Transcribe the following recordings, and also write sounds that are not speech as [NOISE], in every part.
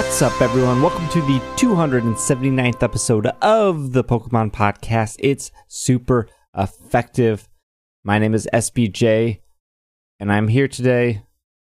What's up, everyone? Welcome to the 279th episode of the Pokemon Podcast. It's super effective. My name is SBJ, and I'm here today.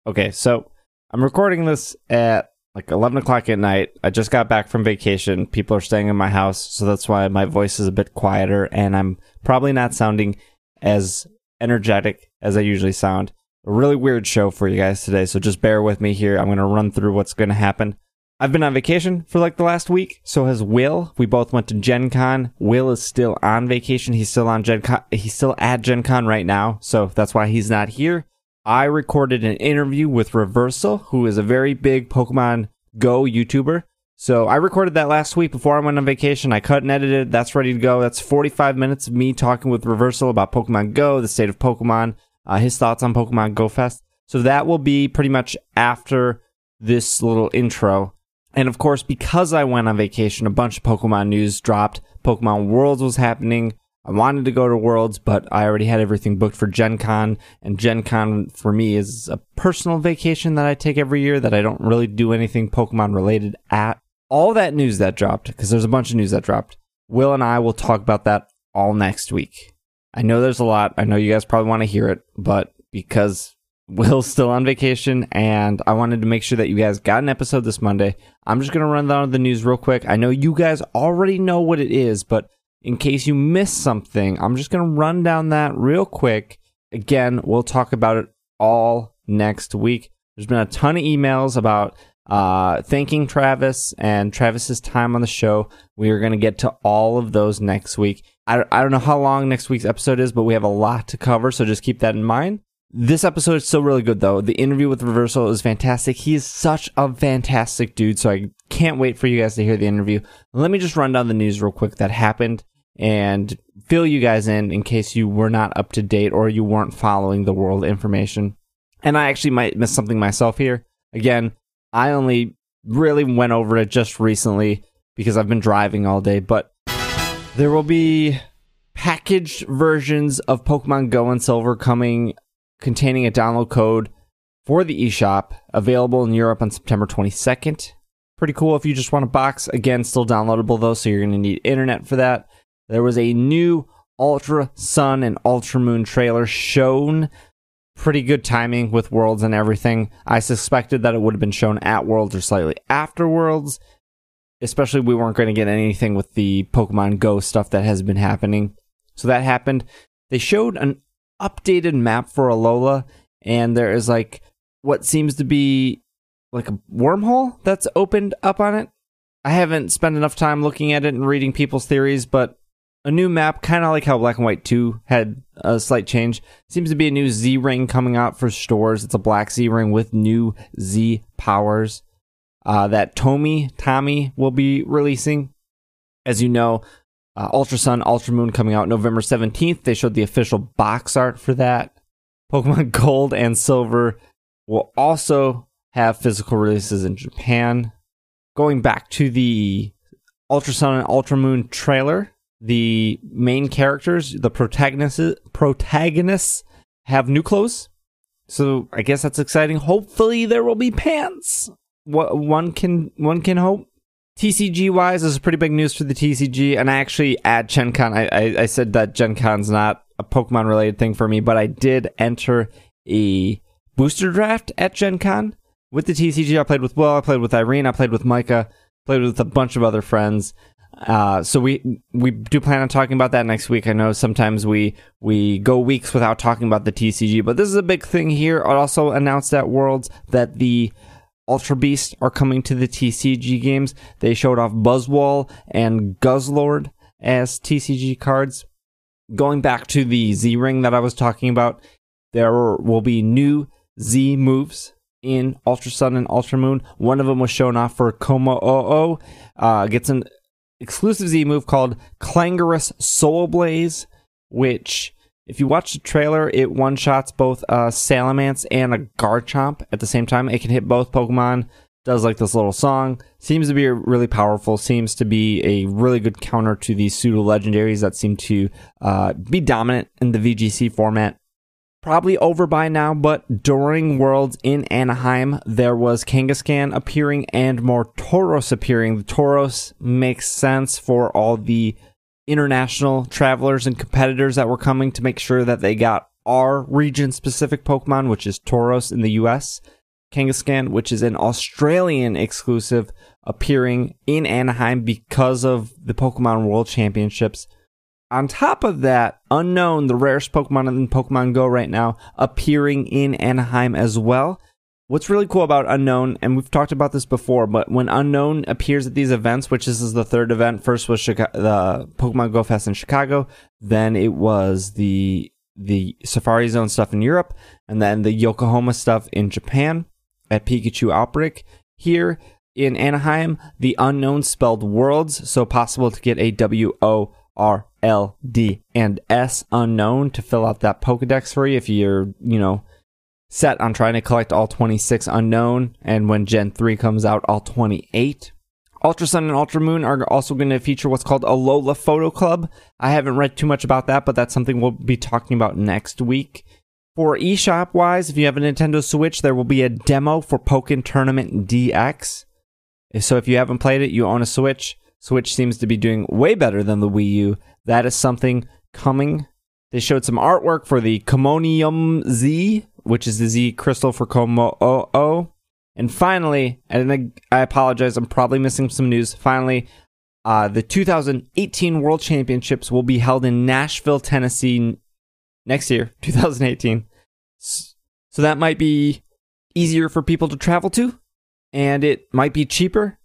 Okay, so I'm recording this at like 11 o'clock at night. I just got back from vacation. People are staying in my house, so that's why my voice is a bit quieter, and I'm probably not sounding as energetic as I usually sound. A really weird show for you guys today, so just bear with me here. I'm going to run through what's going to happen. I've been on vacation for like the last week. So has Will. We both went to Gen Con. Will is still on vacation. He's still on Gen Con. He's still at Gen Con right now. So that's why he's not here. I recorded an interview with Reversal, who is a very big Pokemon Go YouTuber. So I recorded that last week before I went on vacation. I cut and edited. That's ready to go. That's 45 minutes of me talking with Reversal about Pokemon Go, the state of Pokemon, uh, his thoughts on Pokemon Go Fest. So that will be pretty much after this little intro. And of course, because I went on vacation, a bunch of Pokemon news dropped. Pokemon Worlds was happening. I wanted to go to Worlds, but I already had everything booked for Gen Con. And Gen Con for me is a personal vacation that I take every year that I don't really do anything Pokemon related at. All that news that dropped, because there's a bunch of news that dropped. Will and I will talk about that all next week. I know there's a lot. I know you guys probably want to hear it, but because Will's still on vacation and I wanted to make sure that you guys got an episode this Monday, I'm just going to run down the news real quick. I know you guys already know what it is, but in case you missed something, I'm just going to run down that real quick. Again, we'll talk about it all next week. There's been a ton of emails about uh, thanking Travis and Travis's time on the show. We are going to get to all of those next week. I, I don't know how long next week's episode is, but we have a lot to cover, so just keep that in mind. This episode is still really good, though. The interview with Reversal is fantastic. He is such a fantastic dude, so I can't wait for you guys to hear the interview. Let me just run down the news real quick that happened and fill you guys in in case you were not up to date or you weren't following the world information. And I actually might miss something myself here. Again, I only really went over it just recently because I've been driving all day, but there will be packaged versions of Pokemon Gold and Silver coming containing a download code for the eShop available in Europe on September 22nd. Pretty cool if you just want a box. Again, still downloadable though, so you're going to need internet for that. There was a new Ultra Sun and Ultra Moon trailer shown. Pretty good timing with Worlds and everything. I suspected that it would have been shown at Worlds or slightly after Worlds especially we weren't going to get anything with the Pokemon Go stuff that has been happening. So that happened. They showed an updated map for Alola, and there is like what seems to be like a wormhole that's opened up on it. I haven't spent enough time looking at it and reading people's theories, but a new map, kind of like how Black and White 2 had a slight change. Seems to be a new Z Ring coming out for stores. It's a black Z Ring with new Z powers uh, that Tomy Tommy will be releasing. As you know, uh, Ultra Sun, Ultra Moon coming out November 17th. They showed the official box art for that. [LAUGHS] Pokemon Gold and Silver will also have physical releases in Japan. Going back to the Ultra Sun and Ultra Moon trailer, the main characters, the protagonists, protagonists have new clothes. So I guess that's exciting. Hopefully there will be pants what one can one can hope. TCG wise, this is pretty big news for the TCG, and I actually at Gen Con, I, I, I said that Gen Con's not a Pokemon related thing for me, but I did enter a booster draft at Gen Con with the TCG. I played with Will, I played with Irene, I played with Micah, played with a bunch of other friends. Uh, so we we do plan on talking about that next week. I know sometimes we we go weeks without talking about the TCG, but this is a big thing here. I also announced at Worlds that the Ultra Beast are coming to the TCG games. They showed off Buzzwole and Guzzlord as TCG cards. Going back to the Z Ring that I was talking about, there will be new Z moves in Ultra Sun and Ultra Moon. One of them was shown off for Kommo-o. Uh, gets an exclusive Z move called Clangorous Soul Blaze, which if you watch the trailer, it one shots both a Salamence and a Garchomp at the same time. It can hit both Pokemon. Does like this little song. Seems to be really powerful. Seems to be a really good counter to these pseudo legendaries that seem to uh, be dominant in the VGC format. probably over by now, but during Worlds in Anaheim, there was Kangaskhan appearing and more Tauros appearing. The Tauros makes sense for all the international travelers and competitors that were coming to make sure that they got our region specific Pokemon, which is Tauros in the US. Kangaskhan, which is an Australian exclusive, appearing in Anaheim because of the Pokemon World Championships. On top of that, Unknown, the rarest Pokemon in Pokemon Go right now, appearing in Anaheim as well. What's really cool about Unknown, and we've talked about this before, but when Unknown appears at these events, which this is the third event, first was Chicago, the Pokemon Go Fest in Chicago, then it was the the Safari Zone stuff in Europe, and then the Yokohama stuff in Japan at Pikachu Outbreak. Here in Anaheim, the Unknown spelled worlds, so possible to get a W O R L D and S Unknown to fill out that Pokedex for you if you're, you know, set on trying to collect all 26 unknown, and when Gen 3 comes out, all 28. Ultra Sun and Ultra Moon are also going to feature what's called Alola Photo Club. I haven't read too much about that, but that's something we'll be talking about next week. For eShop wise, if you have a Nintendo Switch, there will be a demo for Pokken Tournament DX. So if you haven't played it, you own a Switch. Switch seems to be doing way better than the Wii U. That is something coming. They showed some artwork for the Kommonium Z, which is the Z crystal for Kommo-o. And finally, and I apologize, I'm probably missing some news. Finally, uh, the 2018 World Championships will be held in Nashville, Tennessee next year, [LAUGHS] 2018. So that might be easier for people to travel to, and it might be cheaper.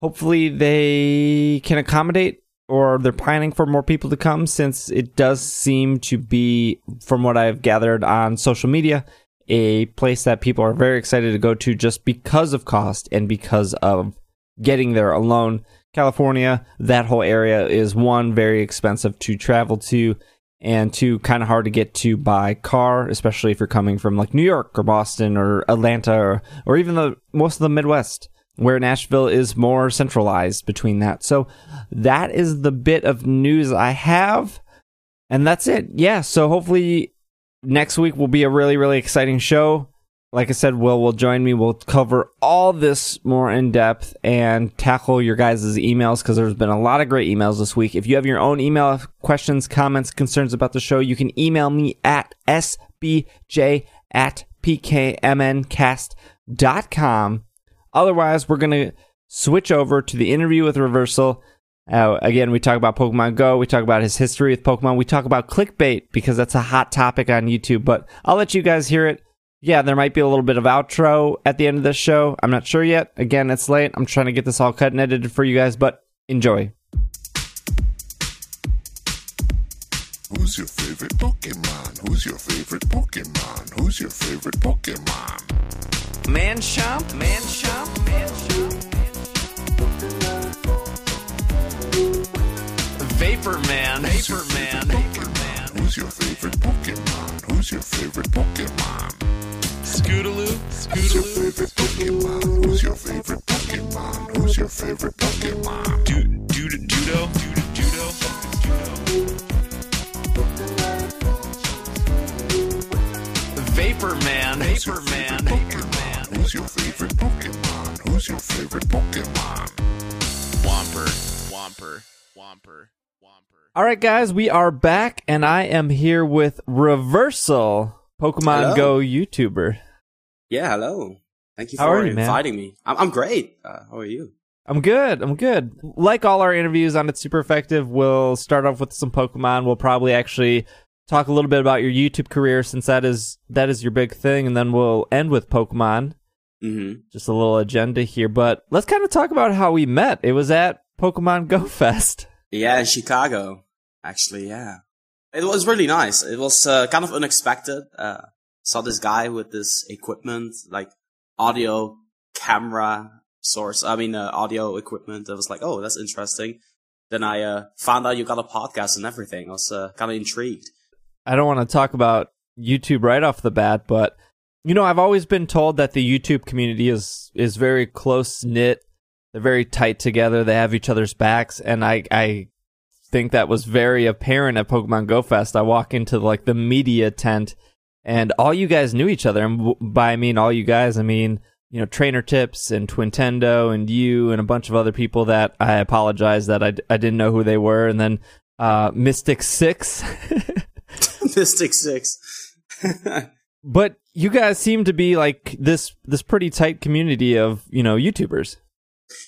Hopefully, they can accommodate or they're planning for more people to come since it does seem to be, from what I've gathered on social media, a place that people are very excited to go to just because of cost and because of getting there alone. California, that whole area is one, very expensive to travel to, and two, kind of hard to get to by car, especially if you're coming from like New York or Boston or Atlanta or, or even the most of the Midwest where Nashville is more centralized between that. So that is the bit of news I have. And that's it. Yeah. So hopefully next week will be a really, really exciting show. Like I said, Will will join me. We'll cover all this more in depth and tackle your guys' emails because there's been a lot of great emails this week. If you have your own email questions, comments, concerns about the show, you can email me at sbj at pkmncast.com. Otherwise, we're going to switch over to the interview with Reversal. Uh, again, we talk about Pokemon Go. We talk about his history with Pokemon. We talk about clickbait because that's a hot topic on YouTube. But I'll let you guys hear it. Yeah, there might be a little bit of outro at the end of this show. I'm not sure yet. Again, it's late. I'm trying to get this all cut and edited for you guys, but enjoy. Who's your favorite Pokemon? Who's your favorite Pokemon? Who's your favorite Pokemon? Man Chomp? Man Chomp? Man Chomp? Vapor Man. Vapor Man. Vapor Man. Who's your favorite Pokemon? Who's your favorite Pokemon? Scootaloo. Scootaloo? Who's your favorite Pokemon? Who's your favorite Pokemon? Who's your favorite Pokemon? Du- du- Judo. Judo. Judo. Vapor Man. Who's your Man. favorite Pokemon? Who's your favorite Pokemon? Who's your favorite Pokemon? Whomper, Whomper, Whomper, Whomper. All right, guys, we are back, and I am here with Reversal, Pokemon Hello. Go YouTuber. Yeah, hello. Thank you How for are you, man? inviting me. I'm, I'm great. Uh, how are you? I'm good. I'm good. Like all our interviews on It's Super Effective, we'll start off with some Pokemon. We'll probably actually talk a little bit about your YouTube career since that is that is your big thing, and then we'll end with Pokemon. Mm-hmm. Just a little agenda here, but let's kind of talk about how we met. It was at Pokemon Go Fest. Yeah, in Chicago. Actually, yeah. It was really nice. It was uh, kind of unexpected. Uh, saw this guy with this equipment, like audio camera source. I mean, uh, audio equipment. I was like, oh, that's interesting. Then I uh, found out you got a podcast and everything. I was uh, kind of intrigued. I don't want to talk about YouTube right off the bat, but you know, I've always been told that the YouTube community is is very close knit. They're very tight together. They have each other's backs, and I I think that was very apparent at Pokemon Go Fest. I walk into like the media tent, and all you guys knew each other. And by I mean all you guys, I mean you know Trainer Tips and Twintendo and you and a bunch of other people that I apologize that I, I didn't know who they were, and then uh, Mystic Six. [LAUGHS] [LAUGHS] Mystic Six. [LAUGHS] but you guys seem to be like this this pretty tight community of you know YouTubers.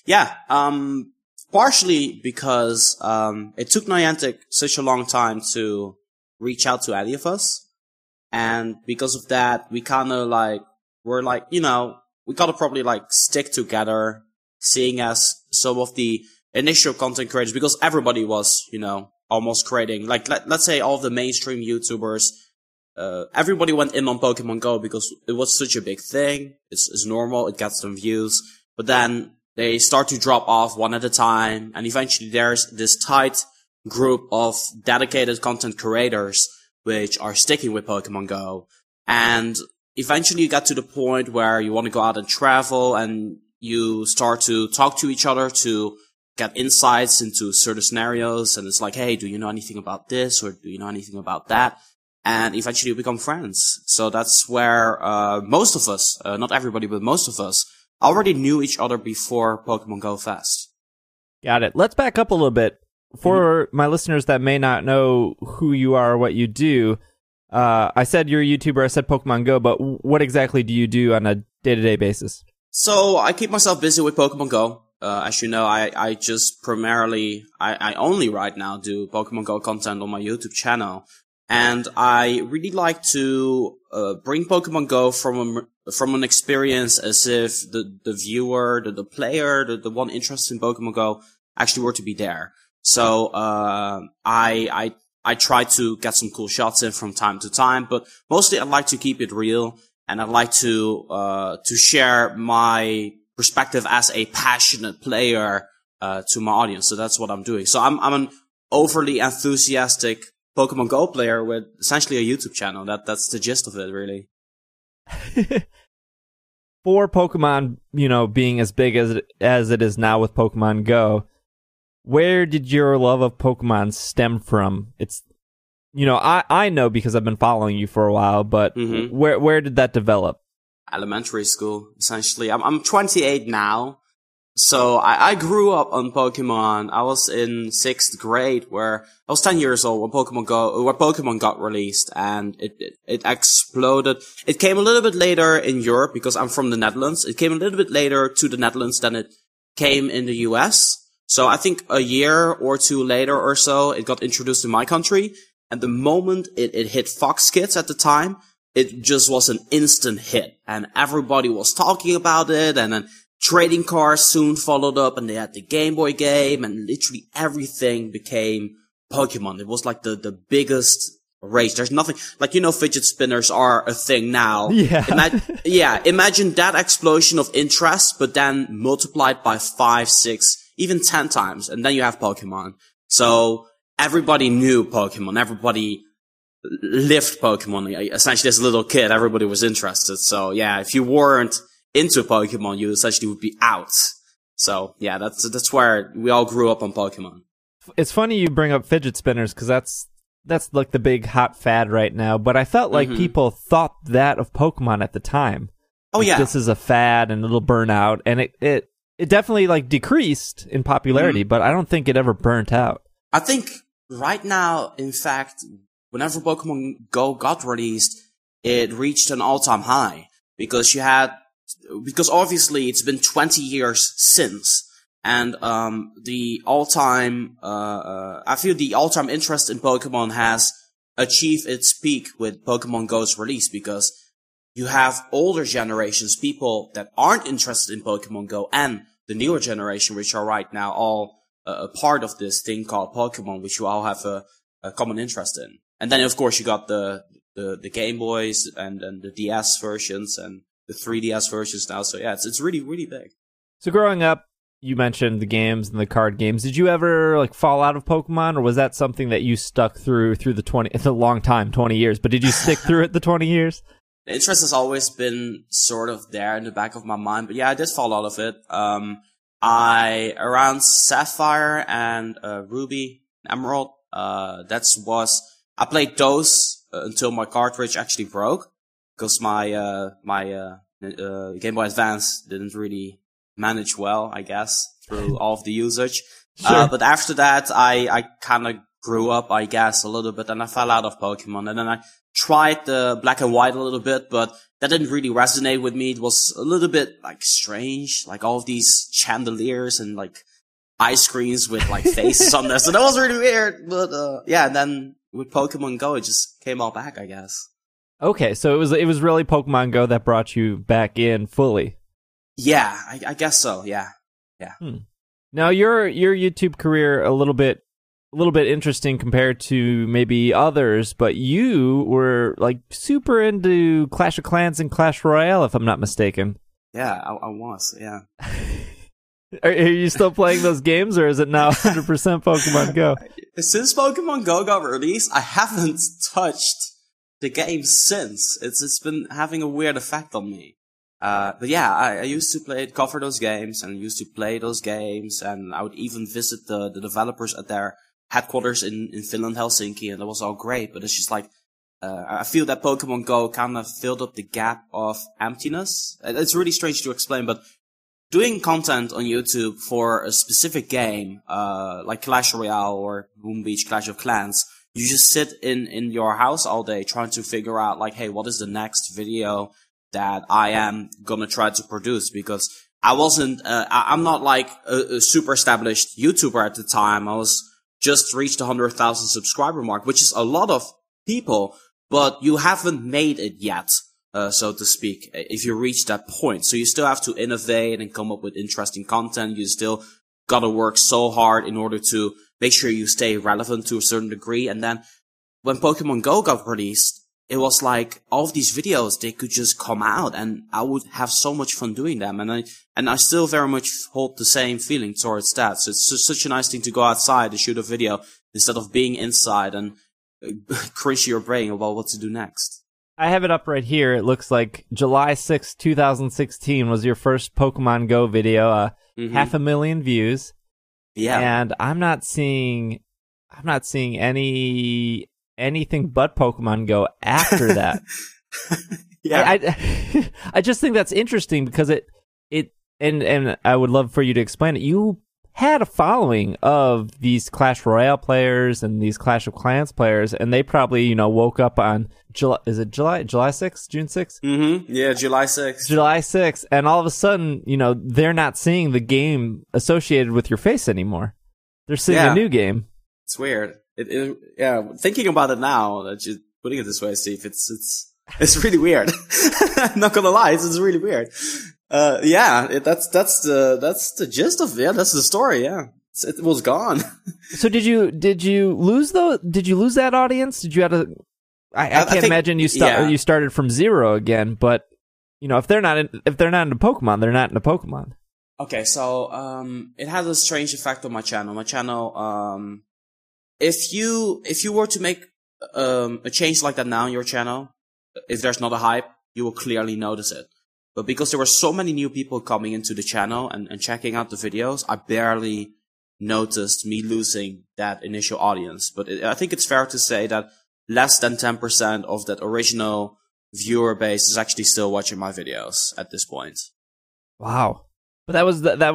Yeah, um, partially because um, it took Niantic such a long time to reach out to any of us, and because of that, we kind of like we're like you know we gotta probably like stick together, seeing as some of the initial content creators because everybody was you know almost creating like let, let's say all the mainstream YouTubers. Uh, everybody went in on Pokemon Go because it was such a big thing. It's, it's normal. It gets some views. But then they start to drop off one at a time. And eventually there's this tight group of dedicated content creators, which are sticking with Pokemon Go. And eventually you get to the point where you want to go out and travel and you start to talk to each other to get insights into certain scenarios. And it's like, Hey, do you know anything about this? Or do you know anything about that? And eventually you become friends. So that's where, uh, most of us, uh, not everybody, but most of us already knew each other before Pokemon Go Fest. Got it. Let's back up a little bit for my listeners that may not know who you are or what you do. Uh, I said you're a YouTuber. I said Pokemon Go, but what exactly do you do on a day to day basis? So I keep myself busy with Pokemon Go. Uh, as you know, I, I just primarily, I, I only right now do Pokemon Go content on my YouTube channel. And I really like to, uh, bring Pokemon Go from a, from an experience as if the, the viewer, the, the player, the, the one interested in Pokemon Go actually were to be there. So, uh, I, I, I try to get some cool shots in from time to time, but mostly I like to keep it real and I like to, uh, to share my perspective as a passionate player, uh, to my audience. So that's what I'm doing. So I'm, I'm an overly enthusiastic Pokemon Go player with essentially a YouTube channel. That, that's the gist of it, really. [LAUGHS] For Pokemon, you know, being as big as it, as it is now with Pokemon Go, where did your love of Pokemon stem from? It's, you know, I, I know because I've been following you for a while, but Mhm. where, where did that develop? Elementary school, essentially. I'm, I'm 28 now. So I, I grew up on Pokemon. I was in sixth grade where I was 10 years old when Pokemon Go, when Pokemon got released and it, it, it exploded. It came a little bit later in Europe because I'm from the Netherlands. It came a little bit later to the Netherlands than it came in the US. So I think a year or two later or so, it got introduced in my country. And the moment it, it hit Fox Kids at the time, it just was an instant hit and everybody was talking about it and then trading cards soon followed up and they had the Game Boy game and literally everything became Pokemon. It was like the, the biggest race. There's nothing, like, you know, fidget spinners are a thing now. [LAUGHS] Yeah. Ima- yeah. Imagine that explosion of interest, but then multiplied by five, six, even 10 times. And then you have Pokemon. So everybody knew Pokemon. Everybody lived Pokemon. Essentially, as a little kid, everybody was interested. So yeah, if you weren't into Pokemon, you essentially would be out. So yeah, that's that's where we all grew up on Pokemon. It's funny you bring up fidget spinners because that's that's like the big hot fad right now. But I felt like Mhm. people thought that of Pokemon at the time. Oh Like, yeah, this is a fad and it'll burn out, and it it it definitely like decreased in popularity, Mm-hmm. but I don't think it ever burnt out. I think right now, in fact, whenever Pokemon Go got released, it reached an all-time high because you had, because obviously it's been 20 years since. And, um, the all-time, uh, uh, I feel the all-time interest in Pokemon has achieved its peak with Pokemon Go's release because you have older generations, people that aren't interested in Pokemon Go and the newer generation, which are right now all a, a part of this thing called Pokemon, which you all have a, a common interest in. And then of course you got the, the, the Game Boys and, and the DS versions and the 3DS versions now. So yeah, it's, it's really, really big. So growing up, you mentioned the games and the card games. Did you ever like fall out of Pokemon, or was that something that you stuck through through the twenty? [LAUGHS] It's a long time, twenty years. But did you stick through it the [LAUGHS] twenty years? The interest has always been sort of there in the back of my mind, but yeah, I did fall out of it. Um, I, around Sapphire and, uh, Ruby, Emerald, uh, that's was I played those uh, until my cartridge actually broke because my uh, my uh, uh, Game Boy Advance didn't really manage well, I guess, through [LAUGHS] all of the usage. Uh, but after that, I I kind of grew up, I guess, a little bit, and I fell out of Pokemon, and then I tried the Black and White a little bit, but that didn't really resonate with me. It was a little bit like strange, like all of these chandeliers and like ice screens with like faces on them, So that was really weird. But uh, yeah, and then with Pokemon Go, it just came all back, I guess. Okay, so it was it was really Pokemon Go that brought you back in fully. Yeah, I, I guess so. Yeah. yeah. Hmm. Now your your YouTube career a little bit a little bit interesting compared to maybe others, but you were like super into Clash of Clans and Clash Royale, if I'm not mistaken. Yeah, I, I was. Yeah. [LAUGHS] Are, are you still playing those games, or is it now [LAUGHS] 100% Pokemon Go? Since Pokemon Go got released, I haven't [LAUGHS] touched the game since. It's it's been having a weird effect on me. Uh, but yeah, I, I used to play, cover those games and used to play those games and I would even visit the, the developers at their headquarters in, in Finland, Helsinki, and that was all great. But it's just like, uh, I feel that Pokemon Go kind of filled up the gap of emptiness. It's really strange to explain, but doing content on YouTube for a specific game, uh, like Clash Royale or Boom Beach Clash of Clans, you just sit in, in your house all day trying to figure out like, hey, what is the next video that I am gonna try to produce because I wasn't, uh, I, I'm not like a, a super established YouTuber at the time. I was just reached the 100,000 subscriber mark, which is a lot of people, but you haven't made it yet, uh, so to speak, if you reach that point. So you still have to innovate and come up with interesting content. You still gotta work so hard in order to make sure you stay relevant to a certain degree. And then when Pokemon Go got released, it was like all of these videos, they could just come out and I would have so much fun doing them. And I, and I still very much hold the same feeling towards that. So it's just such a nice thing to go outside and shoot a video instead of being inside and uh, [LAUGHS] cringe your brain about what to do next. I have it up right here. It looks like July 6, 2016 was your first Pokemon Go video, uh, Mhm. half a million views. yeah. and I'm not seeing I'm not seeing any anything but Pokemon Go after [LAUGHS] that. yeah. I, I [LAUGHS] I just think that's interesting because it it and and I would love for you to explain it. You had a following of these Clash Royale players and these Clash of Clans players, and they probably you know woke up on July is it July July sixth June sixth mm-hmm. Yeah. July 6th. July 6th, and all of a sudden, you know, they're not seeing the game associated with your face anymore. They're seeing Yeah. a new game. It's weird. It, it, yeah, thinking about it now, that you putting it this way, Steve, it's it's it's really weird. [LAUGHS] Not gonna lie, it's, it's really weird. Uh, yeah, it, that's that's the that's the gist of yeah, that's the story. Yeah, it's, it was gone. [LAUGHS] So did you did you lose though? Did you lose that audience? Did you have to? I, I I- I can't think- imagine you start yeah. you started from zero again. But you know, if they're not in, if they're not into Pokemon, they're not into Pokemon. Okay, so um, it has a strange effect on my channel. My channel, um, if you if you were to make um a change like that now in your channel, if there's not a hype, you will clearly notice it. But because there were so many new people coming into the channel and, and checking out the videos, I barely noticed me losing that initial audience. But it, I think it's fair to say that less than 10% of that original viewer base is actually still watching my videos at this point. Wow. But that was that. that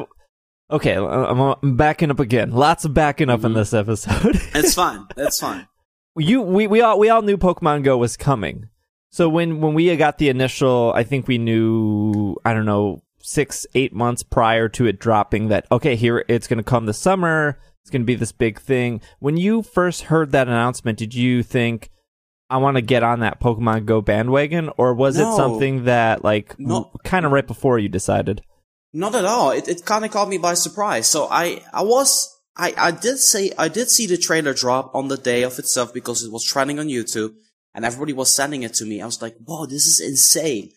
okay, I'm, backing up again. Lots of backing up in Mhm. this episode. It's fine. [LAUGHS] It's fine. you we we all we all knew Pokemon Go was coming. So when when we got the initial, I think we knew I don't know six eight months prior to it dropping that okay here it's going to come this summer. It's going to be this big thing. When you first heard that announcement, did you think I want to get on that Pokemon Go bandwagon, or was it something that like No. kind of right before you decided? Not at all. It it kind of caught me by surprise. So I I was I I did say I did see the trailer drop on the day of itself because it was trending on YouTube and everybody was sending it to me. I was like, "Whoa, this is insane!"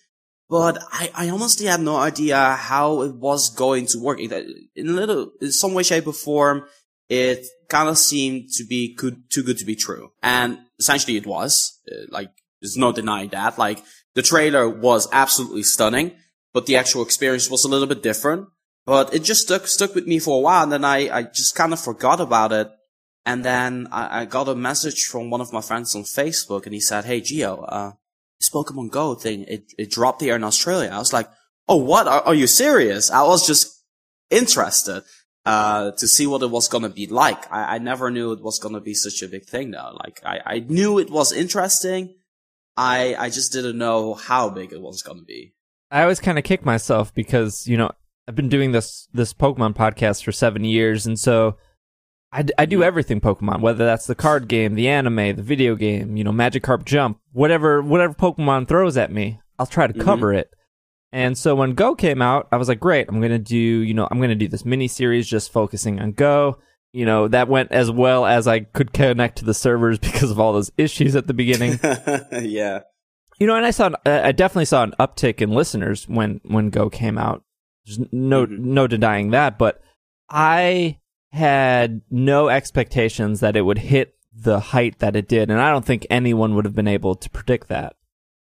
But I I honestly had no idea how it was going to work. In a little in some way, shape, or form, it kind of seemed to be good, too good to be true, and essentially it was. Uh, like, there's no denying that. Like, the trailer was absolutely stunning but the actual experience was a little bit different. But it just stuck stuck with me for a while, and then I I just kind of forgot about it And then I, I got a message from one of my friends on Facebook and he said, Hey, Geo, uh, this Pokemon Go thing, it, it dropped here in Australia. I was like, Oh, what? Are, are you serious? I was just interested, uh, to see what it was going to be like. I, I never knew it was going to be such a big thing though. Like I, I knew it was interesting. I, I just didn't know how big it was going to be. I always kind of kick myself because you know I've been doing this this Pokemon podcast for seven years, and so I, d- I do everything Pokemon, whether that's the card game, the anime, the video game, you know, Magikarp Jump, whatever whatever Pokemon throws at me, I'll try to Mhm. cover it. And so when Go came out, I was like, great, I'm gonna do you know I'm gonna do this mini series just focusing on Go. You know that went as well as I could connect to the servers [LAUGHS] because of all those issues at the beginning. [LAUGHS] yeah. You know, and I saw, an- I definitely saw an uptick in listeners when when Go came out. There's no Mhm. no denying that, but I had no expectations that it would hit the height that it did, and I don't think anyone would have been able to predict that.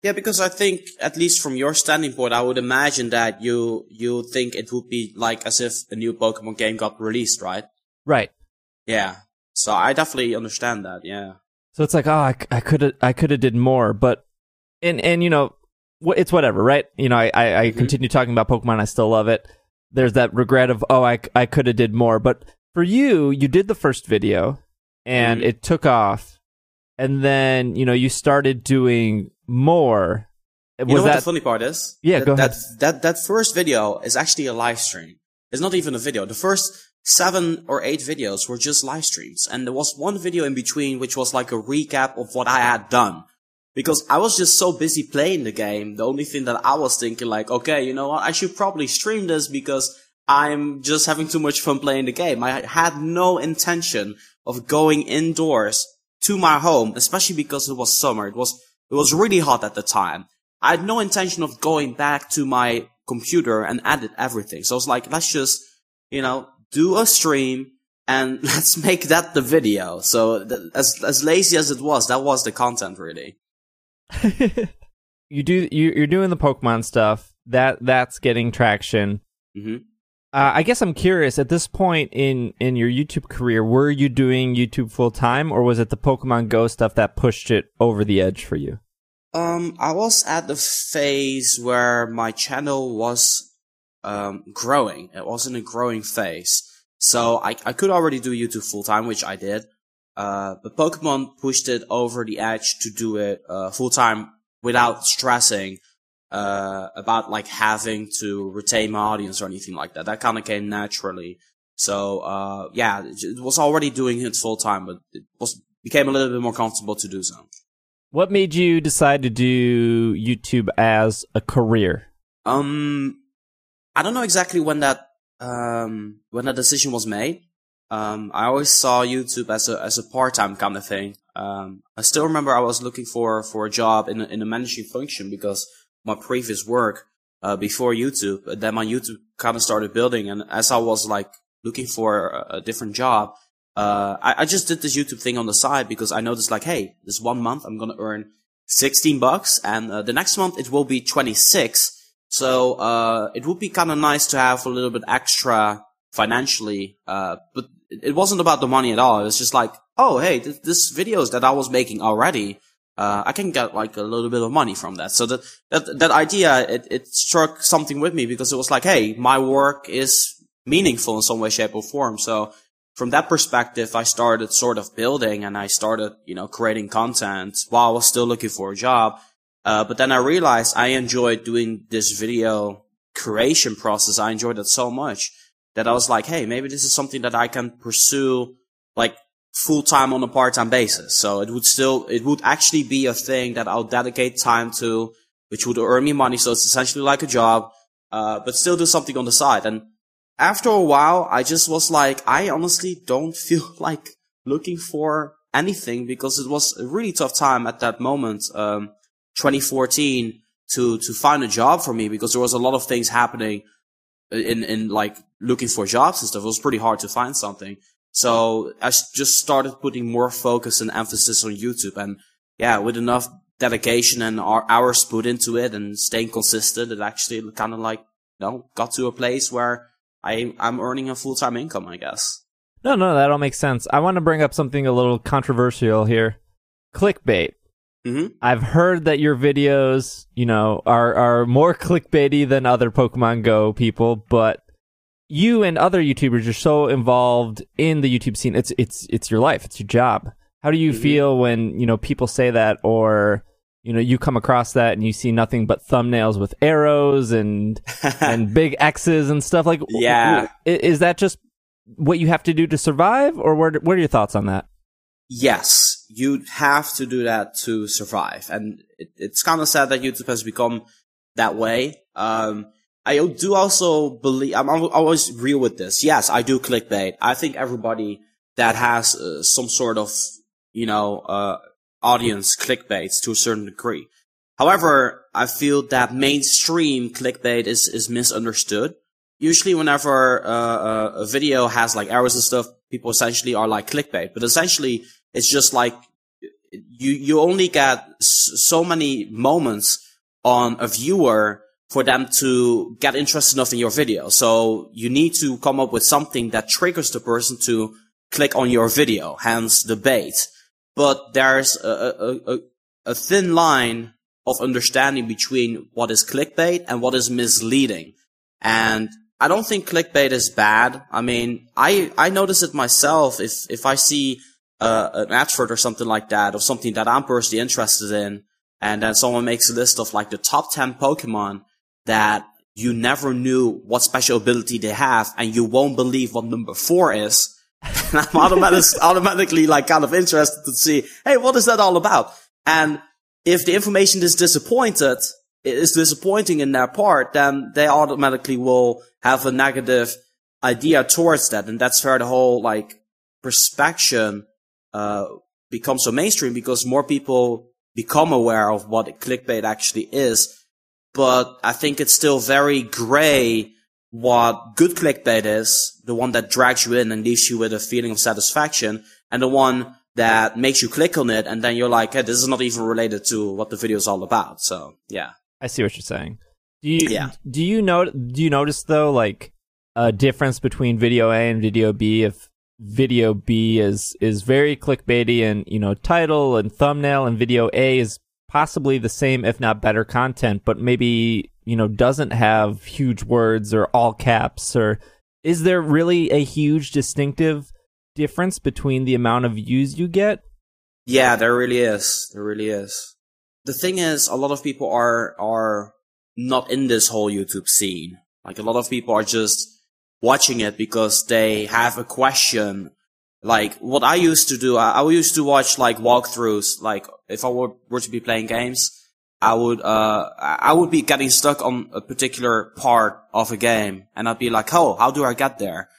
Yeah, because I think, at least from your standing point, I would imagine that you, you think it would be like as if a new Pokemon game got released, right? Right. Yeah. So I definitely understand that, yeah. So it's like, oh, I could have, I could have did more, but, and and you know, it's whatever, right? You know, I I, I Mhm. continue talking about Pokemon. I still love it. There's that regret of, oh, I I could have did more, but for you, you did the first video, and Mhm. it took off, and then you know you started doing more. You Was know what that the funny part is? Yeah, that, go that, ahead. That, that first video is actually a live stream. It's not even a video. The first seven or eight videos were just live streams. And there was one video in between which was like a recap of what I had done. Because I was just so busy playing the game. The only thing that I was thinking like, okay, you know what? I should probably stream this because I'm just having too much fun playing the game. I had no intention of going indoors to my home, especially because it was summer. It was, it was really hot at the time. I had no intention of going back to my computer and edit everything. So I was like, let's just, you know, do a stream and [LAUGHS] let's make that the video. So th- as, as lazy as it was, that was the content really. [LAUGHS] you do you, you're doing the Pokemon stuff. That that's getting traction. hmm Uh, I guess I'm curious. At this point in in your YouTube career, were you doing YouTube full time, or was it the Pokemon Go stuff that pushed it over the edge for you? Um, I was at the phase where my channel was, um, growing. It was in a growing phase. So I, I could already do YouTube full time, which I did. Uh, but Pokemon pushed it over the edge to do it, uh, full time without stressing, uh, about like having to retain my audience or anything like that. That kind of came naturally. So, uh, yeah, it was already doing it full time, but it was, became a little bit more comfortable to do so. What made you decide to do YouTube as a career? Um, I don't know exactly when that um when that decision was made. Um, I always saw YouTube as a as a part time kind of thing. Um, I still remember I was looking for for a job in a, in a managing function because my previous work uh before YouTube. But then my YouTube kind of started building, and as I was like looking for a, a different job, uh, I, I just did this YouTube thing on the side because I noticed like, hey, this one month I'm gonna earn 16 bucks and uh, the next month it will be 26. So, uh, it would be kind of nice to have a little bit extra financially, uh, but it it wasn't about the money at all. It was just like, oh, hey, th- this videos that I was making already, uh, I can get like a little bit of money from that. So that, that, that idea, it, it struck something with me because it was like, hey, my work is meaningful in some way, shape or form. So, from that perspective, I started sort of building and I started, you know, creating content while I was still looking for a job. Uh, but then I realized I enjoyed doing this video creation process. I enjoyed it so much that I was like, Hey, maybe this is something that I can pursue like full time on a part time basis. So it would still, it would actually be a thing that I'll dedicate time to, which would earn me money. So it's essentially like a job, uh, but still do something on the side. And after a while, I just was like, I honestly don't [LAUGHS] feel like looking for anything because it was a really tough time at that moment, um, 2014 to, to find a job for me because there was a lot of things happening in, in like looking for jobs and stuff. It was pretty hard to find something. So I just started putting more focus and emphasis on YouTube and yeah, with enough dedication and our hours put into it and staying consistent, it actually kind of like, you know, got to a place where I, I'm earning a full-time income, I guess. No, no, that all makes sense. I want to bring up something a little controversial here. Clickbait. hmm I've heard that your videos, you know, are are more [LAUGHS] clickbaity than other Pokemon Go people, but you and other YouTubers are so involved in the YouTube scene. It's it's it's your life. It's your job. How do you Mhm. feel when you know people say that, or you know you come across that and you see nothing but thumbnails with arrows and [LAUGHS] and big X's and stuff like? Yeah. is that just what you have to do to survive, or what? What are your thoughts on that? yes, you have to do that to survive. And it, it's kind of sad that YouTube has become that way. Um, I do also believe, I'm, always real with this. Yes, I do clickbait. I think everybody that has uh, some sort of, you know, uh, audience clickbaits to a certain degree. However, I feel that mainstream clickbait is, is misunderstood. Usually whenever, uh, uh, a video has like arrows and stuff, people essentially are like clickbait, but essentially it's just like you, you only get so many moments on a viewer for them to get interested enough in your video. So you need to come up with something that triggers the person to click on your video, hence the bait. But there's a, a, a, a thin line of understanding between what is clickbait and what is misleading. And I don't think clickbait is bad. I mean, I, I notice it myself. If, if I see, uh, an advert or something like that of something that I'm personally interested in, and then someone makes a list of like the top 10 Pokemon that you never knew what special ability they have, and you won't believe what number four is. [LAUGHS] And I'm automatic, automatically like kind of interested to see, hey, what is that all about? And if the information is disappointed, is disappointing in their part, then they automatically will have a negative idea towards that. And that's where the whole like perspection, uh, becomes so mainstream because more people become aware of what clickbait actually is. But I think it's still very gray what good clickbait is, the one that drags you in and leaves you with a feeling of satisfaction, and the one that makes you click on it and then you're like, hey, this is not even related to what the video is all about. So yeah. I see what you're saying. Do you Yeah. do you know do you notice though like a difference between video A and video B if video B is is very clickbaity and you know title and thumbnail and video A is possibly the same if not better content but maybe you know doesn't have huge words or all caps or is there really a huge distinctive difference between the amount of views you get Yeah, there really is. There really is. The thing is, a lot of people are, are not in this whole YouTube scene. Like a lot of people are just watching it because they have a question. Like what I used to do, I, I used to watch like walkthroughs. Like if I were, were to be playing games, I would, uh, I would be getting stuck on a particular part of a game and I'd be like, oh, how do I get there?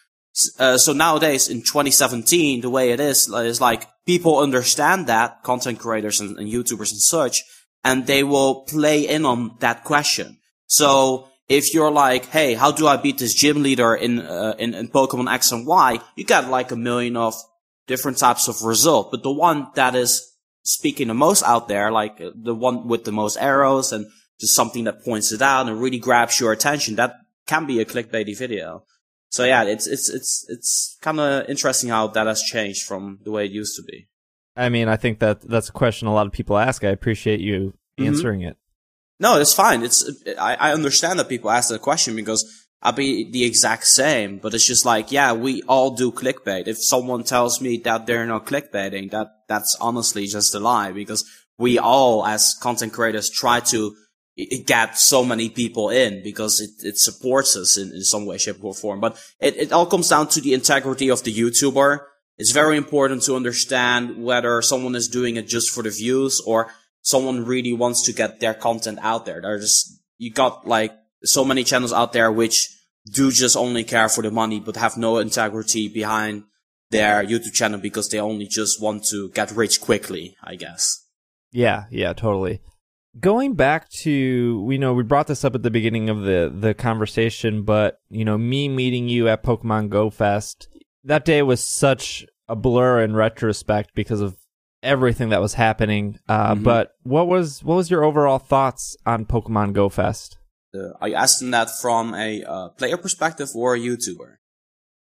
Uh, so nowadays in 2017, the way it is, is like people understand that content creators and, and YouTubers and such, and they will play in on that question. So if you're like, hey, how do I beat this gym leader in, uh, in, in Pokemon X and Y? You got like a million of different types of result, but the one that is speaking the most out there, like uh, the one with the most arrows and just something that points it out and really grabs your attention, that can be a clickbaity video. So yeah, it's it's it's it's kind of interesting how that has changed from the way it used to be. i mean i think that that's a question a lot of people ask i appreciate you Mhm. answering it No, it's fine. It's I, I understand that people ask that question because I'll be the exact same, but it's just like, yeah, we all do clickbait. If someone tells me that they're not clickbaiting, that that's honestly just a lie because we all as content creators try to get so many people in because it, it supports us in, in some way, shape, or form. But it, it all comes down to the integrity of the YouTuber. It's very important to understand whether someone is doing it just for the views or someone really wants to get their content out there. There's, you got like so many channels out there which do just only care for the money, but have no integrity behind their YouTube channel because they only just want to get rich quickly, I guess. Yeah, yeah, totally. Going back to, we know we brought this up at the beginning of the the conversation, but you know, me meeting you at Pokemon Go Fest, that day was such a blur in retrospect because of everything that was happening. Uh, Mhm. But what was what was your overall thoughts on Pokemon Go Fest? Uh, are you asking that from a uh, player perspective or a YouTuber?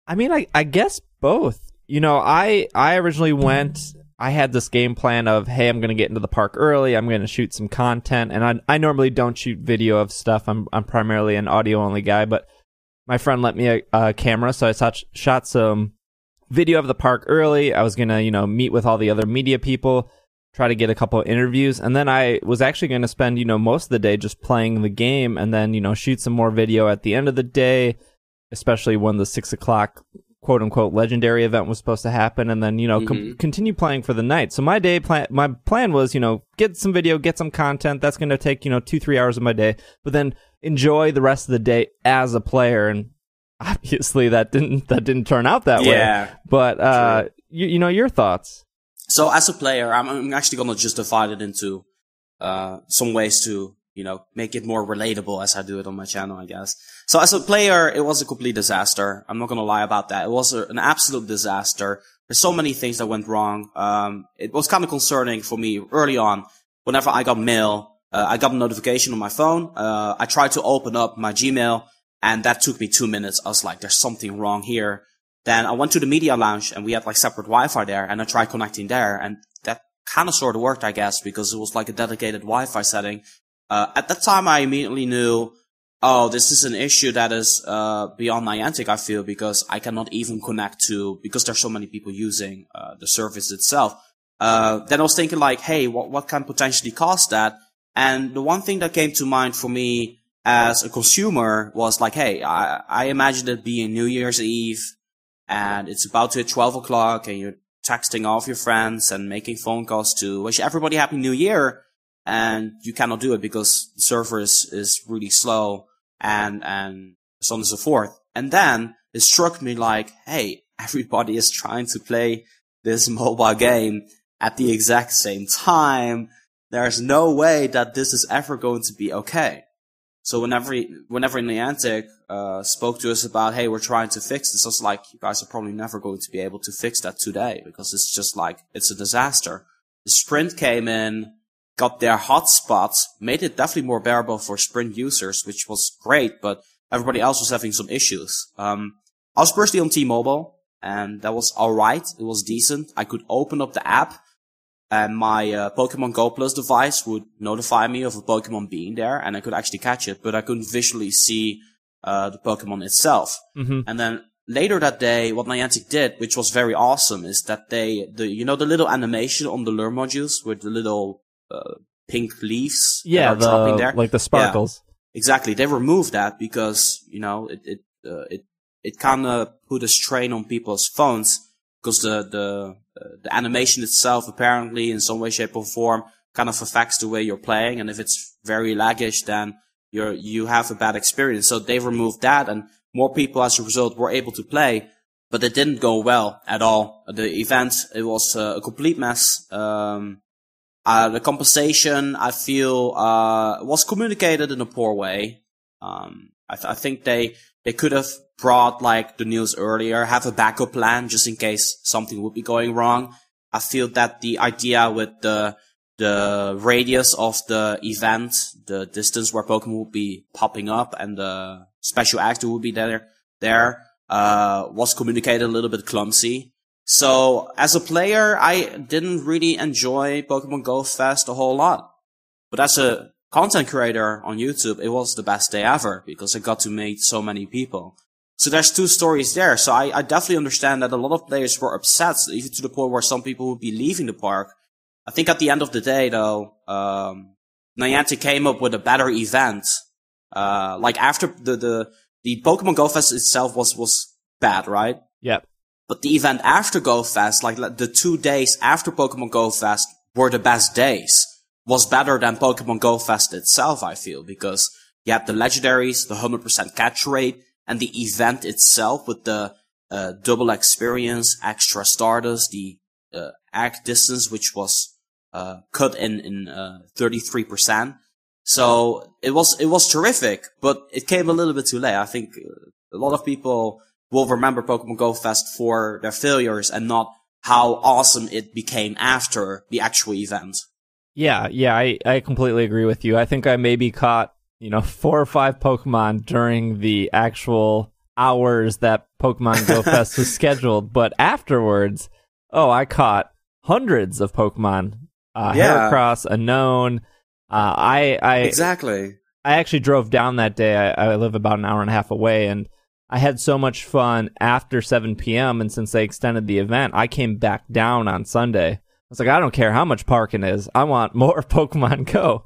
I mean, I, I guess both. You know, I I originally went. I had this game plan of, hey, I'm going to get into the park early. I'm going to shoot some content, and I I normally don't shoot video of stuff. I'm I'm primarily an audio only guy, but my friend lent me a, a camera, so I shot shot some video of the park early. I was gonna, you know, meet with all the other media people, try to get a couple of interviews, and then I was actually going to spend, you know, most of the day just playing the game, and then, you know, shoot some more video at the end of the day, especially when the six o'clock quote unquote legendary event was supposed to happen, and then, you know, com- Mhm. continue playing for the night. So my day plan, my plan was, you know, get some video, get some content. That's going to take, you know, two three hours of my day, but then enjoy the rest of the day as a player and. [LAUGHS] Obviously, that didn't that didn't turn out that way. Yeah. But uh, you, you know your thoughts. So as a player, I'm, I'm actually gonna just divide it into uh, some ways to you know make it more relatable as I do it on my channel, I guess. So as a player, it was a complete disaster. I'm not gonna lie about that. It was a, an absolute disaster. There's so many things that went wrong. Um, it was kind of concerning for me early on. Whenever I got mail, uh, I got a notification on my phone. Uh, I tried to open up my Gmail, and that took me two minutes. I was like, "There's something wrong here." Then I went to the media lounge and we had like separate Wi-Fi there and I tried connecting there and that kind of sort of worked, I guess, because it was like a dedicated Wi-Fi setting. Uh, at that time I immediately knew, oh, this is an issue that is, uh, beyond Niantic, I feel, because I cannot even connect to, because there's so many people using, uh, the service itself. Uh, then I was thinking like, hey, what, what can potentially cause that? And the one thing that came to mind for me as a consumer was like, hey, I, I imagined it being New Year's Eve and it's about to hit 12 o'clock and you're texting all of your friends and making phone calls to wish everybody happy new year and you cannot do it because the server is, is really slow and, and so on and so forth. And then it struck me like, hey, [LAUGHS] everybody is trying to play this [LAUGHS] mobile game at the exact same time. There's no way that this is ever going to be okay. So whenever whenever Niantic uh, spoke to us about, hey, we're trying to fix this, I was like, you guys are probably never going to be able to fix that today because it's just like it's a disaster. The Sprint came in, got their hotspots, made it definitely more bearable for Sprint users, which was great, but everybody else was having some issues. Um, I was personally on T-Mobile, and that was alright. It was decent. I could open up the app, and my uh, Pokemon Go Plus device would notify me of a Pokemon being there, and I could actually catch it, but I couldn't visually see uh, the Pokemon itself. Mm-hmm. And then later that day, what Niantic did, which was very awesome, is that they, the you know, the little animation on the lure modules with the little uh, pink leaves Yeah, the there. like the sparkles. Exactly. They removed that because, you know, it, it, uh, it, it kind of put a strain on people's phones because the, the, the animation itself apparently in some way, shape or form kind of affects the way you're playing. And if it's very laggish, then you're, you have a bad experience. So they removed that and more people as a result were able to play, but it didn't go well at all. The event, it was uh, a complete mess. Um, uh, the compensation, I feel, uh, was communicated in a poor way. Um, I, th- I think they, they could have brought like the news earlier, have a backup plan just in case something would be going wrong. I feel that the idea with the, the radius of the event, the distance where Pokemon would be popping up and the special actor would be there, there, uh, was communicated a little bit clumsy. So as a player, I didn't really enjoy Pokemon Go Fest a whole lot. But as a content creator on YouTube, it was the best day ever because I got to meet so many people. So there's two stories there. So I, I definitely understand that a lot of players were upset, even to the point where some people would be leaving the park. I think at the end of the day, though, um, Niantic came up with a better event. Uh, like after the, the, the Pokemon Go Fest itself was, was bad, right? Yep. But the event after Go Fest, like like the two days after Pokemon Go Fest were the best days, was better than Pokemon Go Fest itself, I feel, because you had the legendaries, the 100% catch rate, and the event itself with the uh, double experience, extra starters, the uh, act distance, which was uh, cut in in uh, 33%. So it was it was terrific, but it came a little bit too late. I think uh, a lot of people will remember Pokemon Go Fest for their failures and not how awesome it became after the actual event. Yeah, yeah, I, I completely agree with you. I think I maybe caught, you know, [LAUGHS] four or five Pokemon during the actual hours that Pokemon Go [LAUGHS] Fest was scheduled, but afterwards, oh, I caught hundreds of Pokemon. Uh, Yeah. Heracross, Unown. Uh, I I exactly. I actually drove down that day. I, I live about an hour and a half away, and I had so much fun after 7 p.m. And since they extended the event, I came back down on Sunday. I was like, I don't care how much parking is. I want more [LAUGHS] Pokemon Go.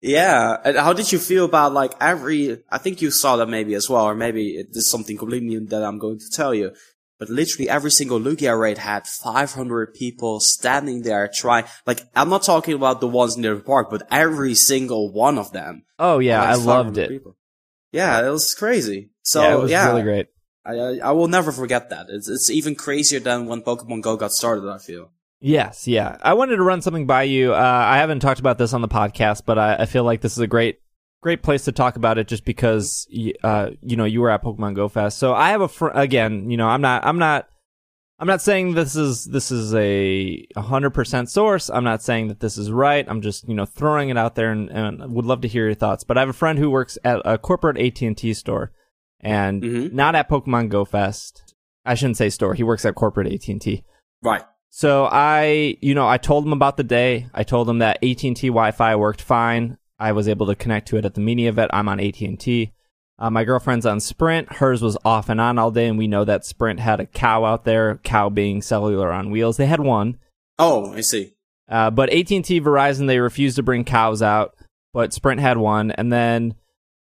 Yeah. And how did you feel about like every, I think you saw that maybe as well, or maybe it is something completely new that I'm going to tell you. But literally every single Lugia raid had 500 people standing there trying, like, I'm not talking about the ones near the park, but every single one of them. Oh yeah, I loved it. people. Yeah, it was crazy. So, yeah, yeah, it was really great. I, I, I will never forget that. It's, it's even crazier than when Pokemon Go got started, I feel. Yes, yeah. I wanted to run something by you. Uh, I haven't talked about this on the podcast, but I, I feel like this is a great, great place to talk about it, just because, uh, you know, you were at Pokemon Go Fest. So I have a fr- again, you know, I'm not, I'm not, I'm not saying this is this is a hundred percent source. I'm not saying that this is right. I'm just, you know, throwing it out there, and, and would love to hear your thoughts. But I have a friend who works at a corporate AT and T store, and Mhm. not at Pokemon Go Fest. I shouldn't say store. He works at corporate AT and T. Right. So I, you know, I told him about the day. I told him that AT&T Wi-Fi worked fine. I was able to connect to it at the mini event. I'm on AT&T. Uh, my girlfriend's on Sprint. Hers was off and on all day, and we know that Sprint had a cow out there. Cow being cellular on wheels. They had one, Oh, I see. uh, but AT&T, Verizon, they refused to bring cows out. But Sprint had one, and then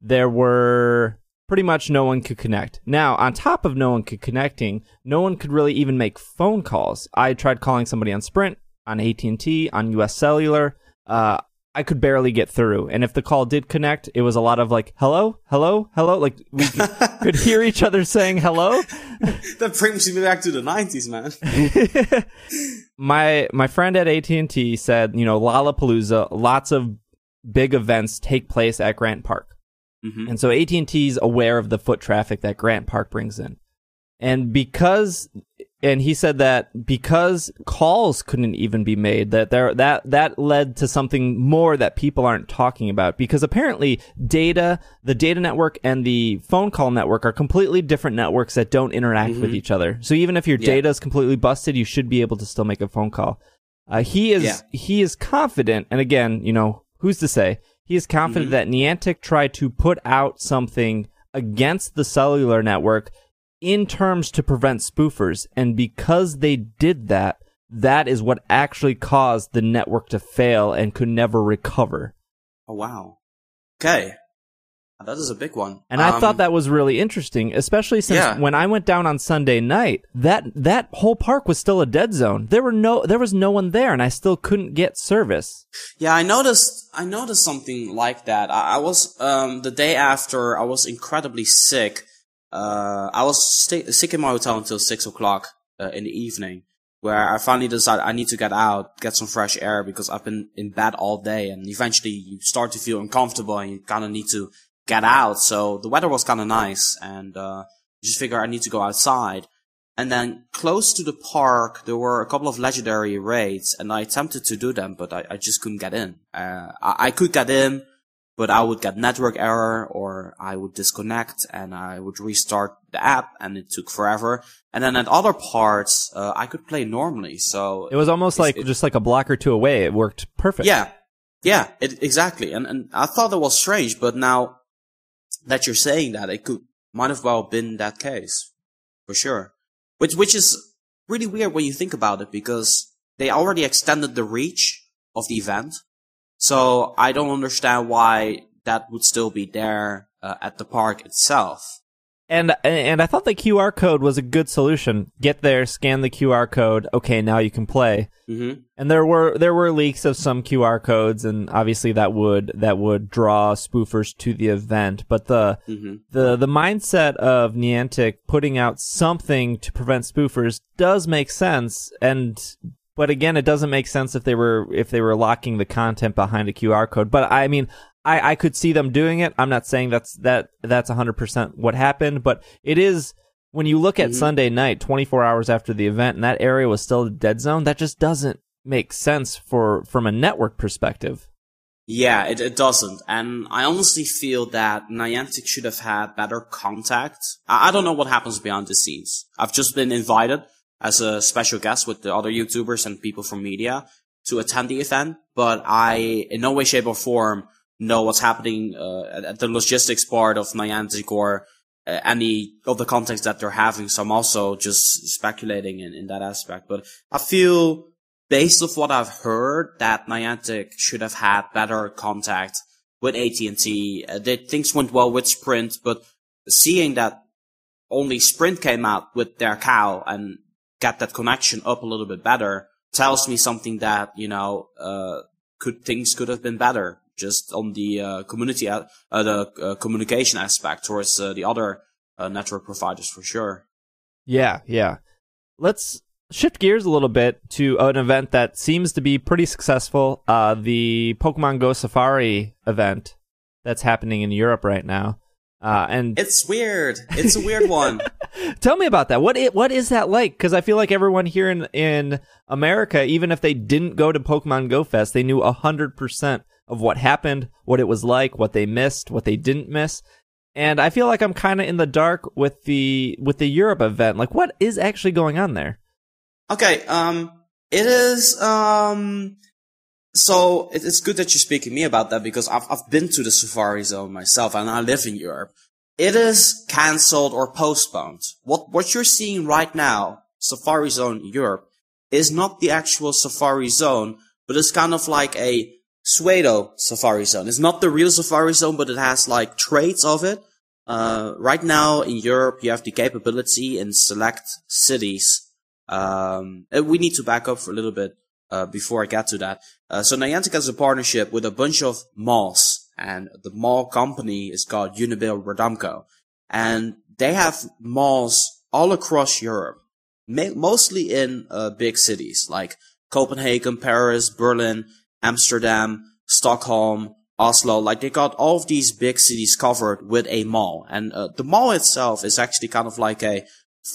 there were pretty much no one could connect. Now, on top of no one could connecting, no one could really even make phone calls. I tried calling somebody on Sprint, on AT&T, on US Cellular. Uh, I could barely get through. And if the call did connect, it was a lot of like, hello, hello, hello. Like we could [LAUGHS] hear each other saying hello. [LAUGHS] That brings me back to the 90s, man. [LAUGHS] my my friend at AT&T said, you know, Lollapalooza, lots of big events take place at Grant Park. Mhm. And so AT&T is aware of the foot traffic that Grant Park brings in. And because and he said that because calls couldn't even be made that there that that led to something more that people aren't talking about because apparently data the data network and the phone call network are completely different networks that don't interact with each other so even if your Yeah. data is completely busted you should be able to still make a phone call uh, he is Yeah. he is confident and again you know who's to say he is confident mm-hmm. that Niantic tried to put out something against the cellular network in terms to prevent spoofers. And because they did that, that is what actually caused the network to fail and could never recover. Oh, wow. Okay. That is a big one. And I Um, thought that was really interesting, especially since Yeah. when I went down on Sunday night, that that whole park was still a dead zone. There were no there was no one there and I still couldn't get service. Yeah, I noticed. I noticed something like that. I, I was um the day after I was incredibly sick. Uh, I was sick in my hotel until six o'clock uh, in the evening, where I finally decided I need to get out, get some fresh air because I've been in bed all day, and eventually you start to feel uncomfortable and you kind of need to get out. So the weather was kind of nice, and uh, just figure I need to go outside. And then close to the park, there were a couple of legendary raids, and I attempted to do them, but I, I just couldn't get in. Uh, I, I could get in, but I would get network error, or I would disconnect, and I would restart the app, and it took forever. And then at other parts, uh, I could play normally. So It was almost like it- just like a block or two away. It worked perfect. yeah, yeah, it, exactly. And and I thought that was strange, but now that you're saying that, it could might have well been that case for sure. Which which is really weird when you think about it, because they already extended the reach of the event. So I don't understand why that would still be there uh, at the park itself. And and I thought the QR code was a good solution. Get there, scan the QR code. Okay, now you can play. Mm-hmm. And there were there were leaks of some QR codes, and obviously that would that would draw spoofers to the event. But the Mm-hmm. the the mindset of Niantic putting out something to prevent spoofers does make sense. And but again, it doesn't make sense if they were if they were locking the content behind a QR code. But I mean, I I could see them doing it. I'm not saying that's that that's 100 percent what happened, but it is. When you look at Mhm. Sunday night, 24 hours after the event, and that area was still a dead zone, that just doesn't make sense for from a network perspective. Yeah, it, it doesn't. And I honestly feel that Niantic should have had better contact. I, I don't know what happens behind the scenes. I've just been invited as a special guest with the other YouTubers and people from media to attend the event, but I, in no way, shape or form, know what's happening uh, at the logistics part of Niantic or uh, any of the context that they're having. So I'm also just speculating in, in that aspect. But I feel based off what I've heard that Niantic should have had better contact with AT&T. Uh, that things went well with Sprint, but seeing that only Sprint came out with their cow and got that connection up a little bit better tells me something that, you know, uh, could, things could have been better just on the, uh, community, uh, the, uh, communication aspect towards, uh, the other, uh, network providers for sure. Yeah, yeah. Let's shift gears a little bit to an event that seems to be pretty successful. Uh, the Pokemon Go Safari event that's happening in Europe right now. Uh, and it's weird. It's a weird one. [LAUGHS] Tell me about that. What it, what is that like? Because I feel like everyone here in in America, even if they didn't go to Pokemon Go Fest, they knew hundred percent of what happened, what it was like, what they missed, what they didn't miss. And I feel like I'm kind of in the dark with the with the Europe event. Like, what is actually going on there? Okay, um, it is, um, so it's good that you're speaking to me about that because I've, I've been to the Safari Zone myself and I live in Europe. It is cancelled or postponed. What, what you're seeing right now, Safari Zone Europe, is not the actual Safari Zone, but it's kind of like a pseudo Safari Zone. It's not the real Safari Zone, but it has like traits of it. Uh, right now in Europe, you have the capability in select cities um, we need to back up for a little bit uh, before I get to that. Uh, so Niantic has a partnership with a bunch of malls, and the mall company is called Unibail-Rodamco, and they have malls all across Europe, mostly in uh, big cities like Copenhagen, Paris, Berlin, Amsterdam, Stockholm, Oslo. Like they got all of these big cities covered with a mall, and uh, the mall itself is actually kind of like a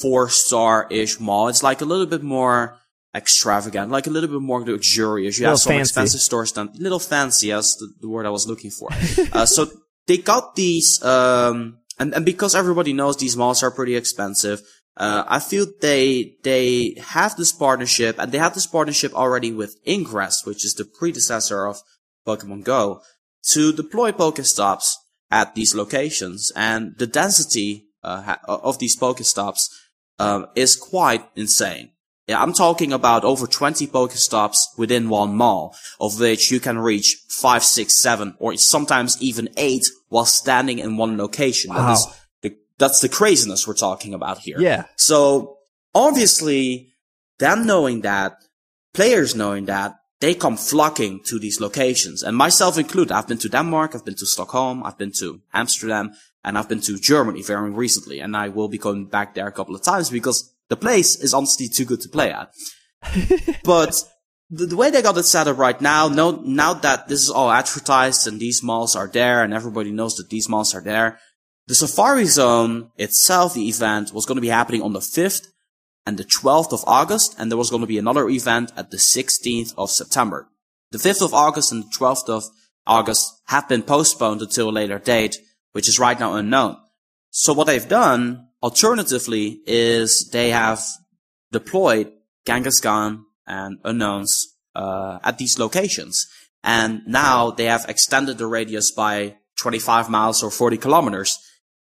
four star ish mall. It's like a little bit more extravagant, like a little bit more luxurious. You have some fancy. expensive stores done, little fancy, that's the, the word I was looking for. [LAUGHS] uh, so they got these, um, and, and because everybody knows these malls are pretty expensive, uh, I feel they, they have this partnership and they have this partnership already with Ingress, which is the predecessor of Pokemon Go, to deploy Pokestops at these locations. And the density uh, of these Pokestops um, is quite insane. I'm talking about over 20 Pokestops within one mall, of which you can reach five, six, seven, or sometimes even eight while standing in one location. Wow. That is that's the craziness we're talking about here. Yeah. So obviously, them knowing that, players knowing that, they come flocking to these locations, and myself included. I've been to Denmark, I've been to Stockholm, I've been to Amsterdam, and I've been to Germany very recently, and I will be going back there a couple of times because the place is honestly too good to play at. [LAUGHS] but the, the, way they got it set up right now, no, now that this is all advertised and these malls are there and everybody knows that these malls are there, the Safari Zone itself, the event was going to be happening on the 5th and the 12th of August, and there was going to be another event at the 16th of September. The 5th of August and the 12th of August have been postponed until a later date which is right now unknown. So what they've done, alternatively, is they have deployed Kangaskhan and Unowns uh, at these locations. And now they have extended the radius by 25 miles or 40 kilometers.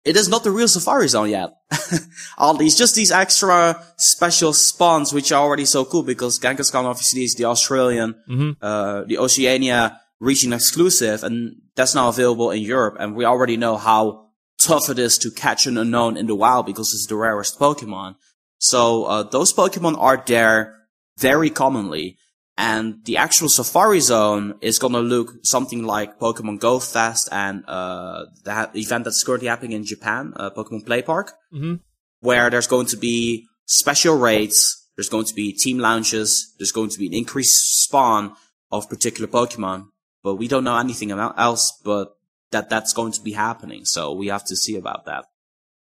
It is not the real Safari Zone yet. [LAUGHS] All these, just these extra special spawns, which are already so cool because Kangaskhan obviously is the Australian, mm-hmm. uh, the Oceania region exclusive, and that's now available in Europe. And we already know how tough it is to catch an Unown in the wild because it's the rarest Pokemon. So uh, those Pokemon are there very commonly. And the actual Safari Zone is gonna look something like Pokemon Go Fest and uh, that event that's currently happening in Japan, uh, Pokemon Play Park, mm-hmm. where there's going to be special raids, there's going to be team launches, there's going to be an increased spawn of particular Pokemon but we don't know anything about else but that that's going to be happening. So we have to see about that.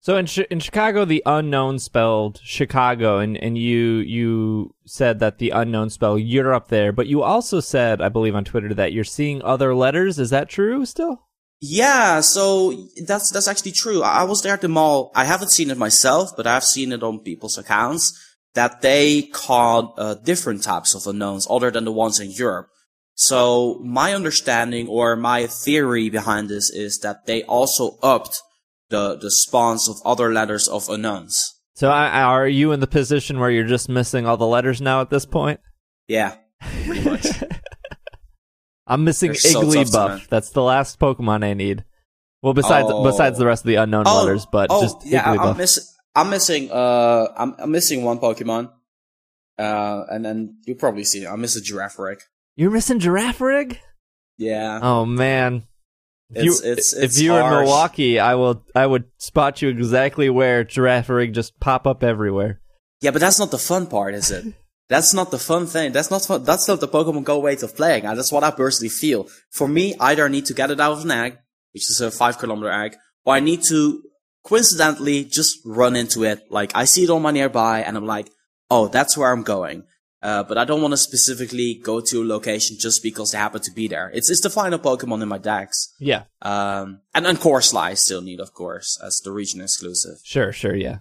So in in Chicago, the Unown spelled Chicago, and, and you you said that the Unown spell Europe there, but you also said, I believe on Twitter, that you're seeing other letters. Is that true still? Yeah, so that's that's actually true. I was there at the mall. I haven't seen it myself, but I've seen it on people's accounts that they called uh, different types of Unowns other than the ones in Europe. So my understanding or my theory behind this is that they also upped the the spawns of other letters of Unowns. So I, I- are you in the position where you're just missing all the letters now at this point? Yeah. [LAUGHS] I'm missing They're so Igglybuff. learn. That's the last Pokemon I need. Well, besides Oh. besides the rest of the Unown letters, but oh, just yeah, I- Igglybuff. I'm missing. I'm missing. Uh, I'm, I'm missing one Pokemon. Uh, and then you'll probably see. it. I miss a Girafarig. You're missing Girafarig? Yeah. Oh man. If It's- you, it's- if it's you were in. Milwaukee, I will I would spot you exactly where Girafarig just pop up everywhere. Yeah, but that's not the fun part, is it? That's not the fun thing. That's not fun. That's not the Pokemon Go way of playing. That's what I personally feel. For me, either I need to get it out of an egg, which is a five kilometer egg, or I need to coincidentally just run into it. Like I see it on my nearby and I'm like, oh, that's where I'm going. Uh, but I don't want to specifically go to a location just because they happen to be there. It's, it's the final Pokemon in my dex. Yeah. Um, and then Corsola I still need, of course, as the region exclusive. Sure, sure, yeah.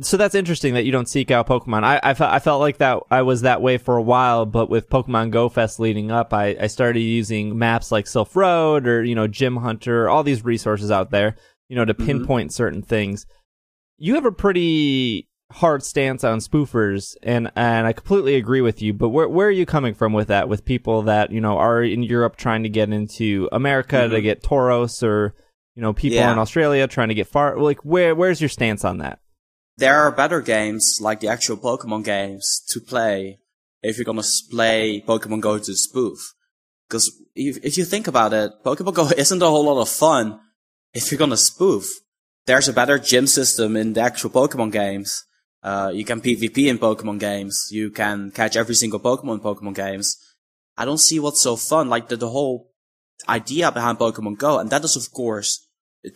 So that's interesting that you don't seek out Pokemon. I, I, fe- I felt like that I was that way for a while, but with Pokemon Go Fest leading up, I, I started using maps like Sylph Road or, you know, Gym Hunter, all these resources out there, you know, to pinpoint certain things. You have a pretty hard stance on spoofers, and, and I completely agree with you, but where, where are you coming from with that? With people that, you know, are in Europe trying to get into America to Mhm. get Tauros, or, you know, people Yeah. in Australia trying to get far, like, where, where's your stance on that? there are better games like the actual Pokemon games to play if you're gonna play Pokemon Go to spoof. Because if, if you think about it, Pokemon [LAUGHS] Go isn't a whole lot of fun if you're gonna spoof. There's a better gym system in the actual Pokemon games. Uh, you can PvP in Pokemon games. You can catch every single Pokemon in Pokemon games. I don't see what's so fun. Like the, the whole idea behind Pokemon Go, and that is of course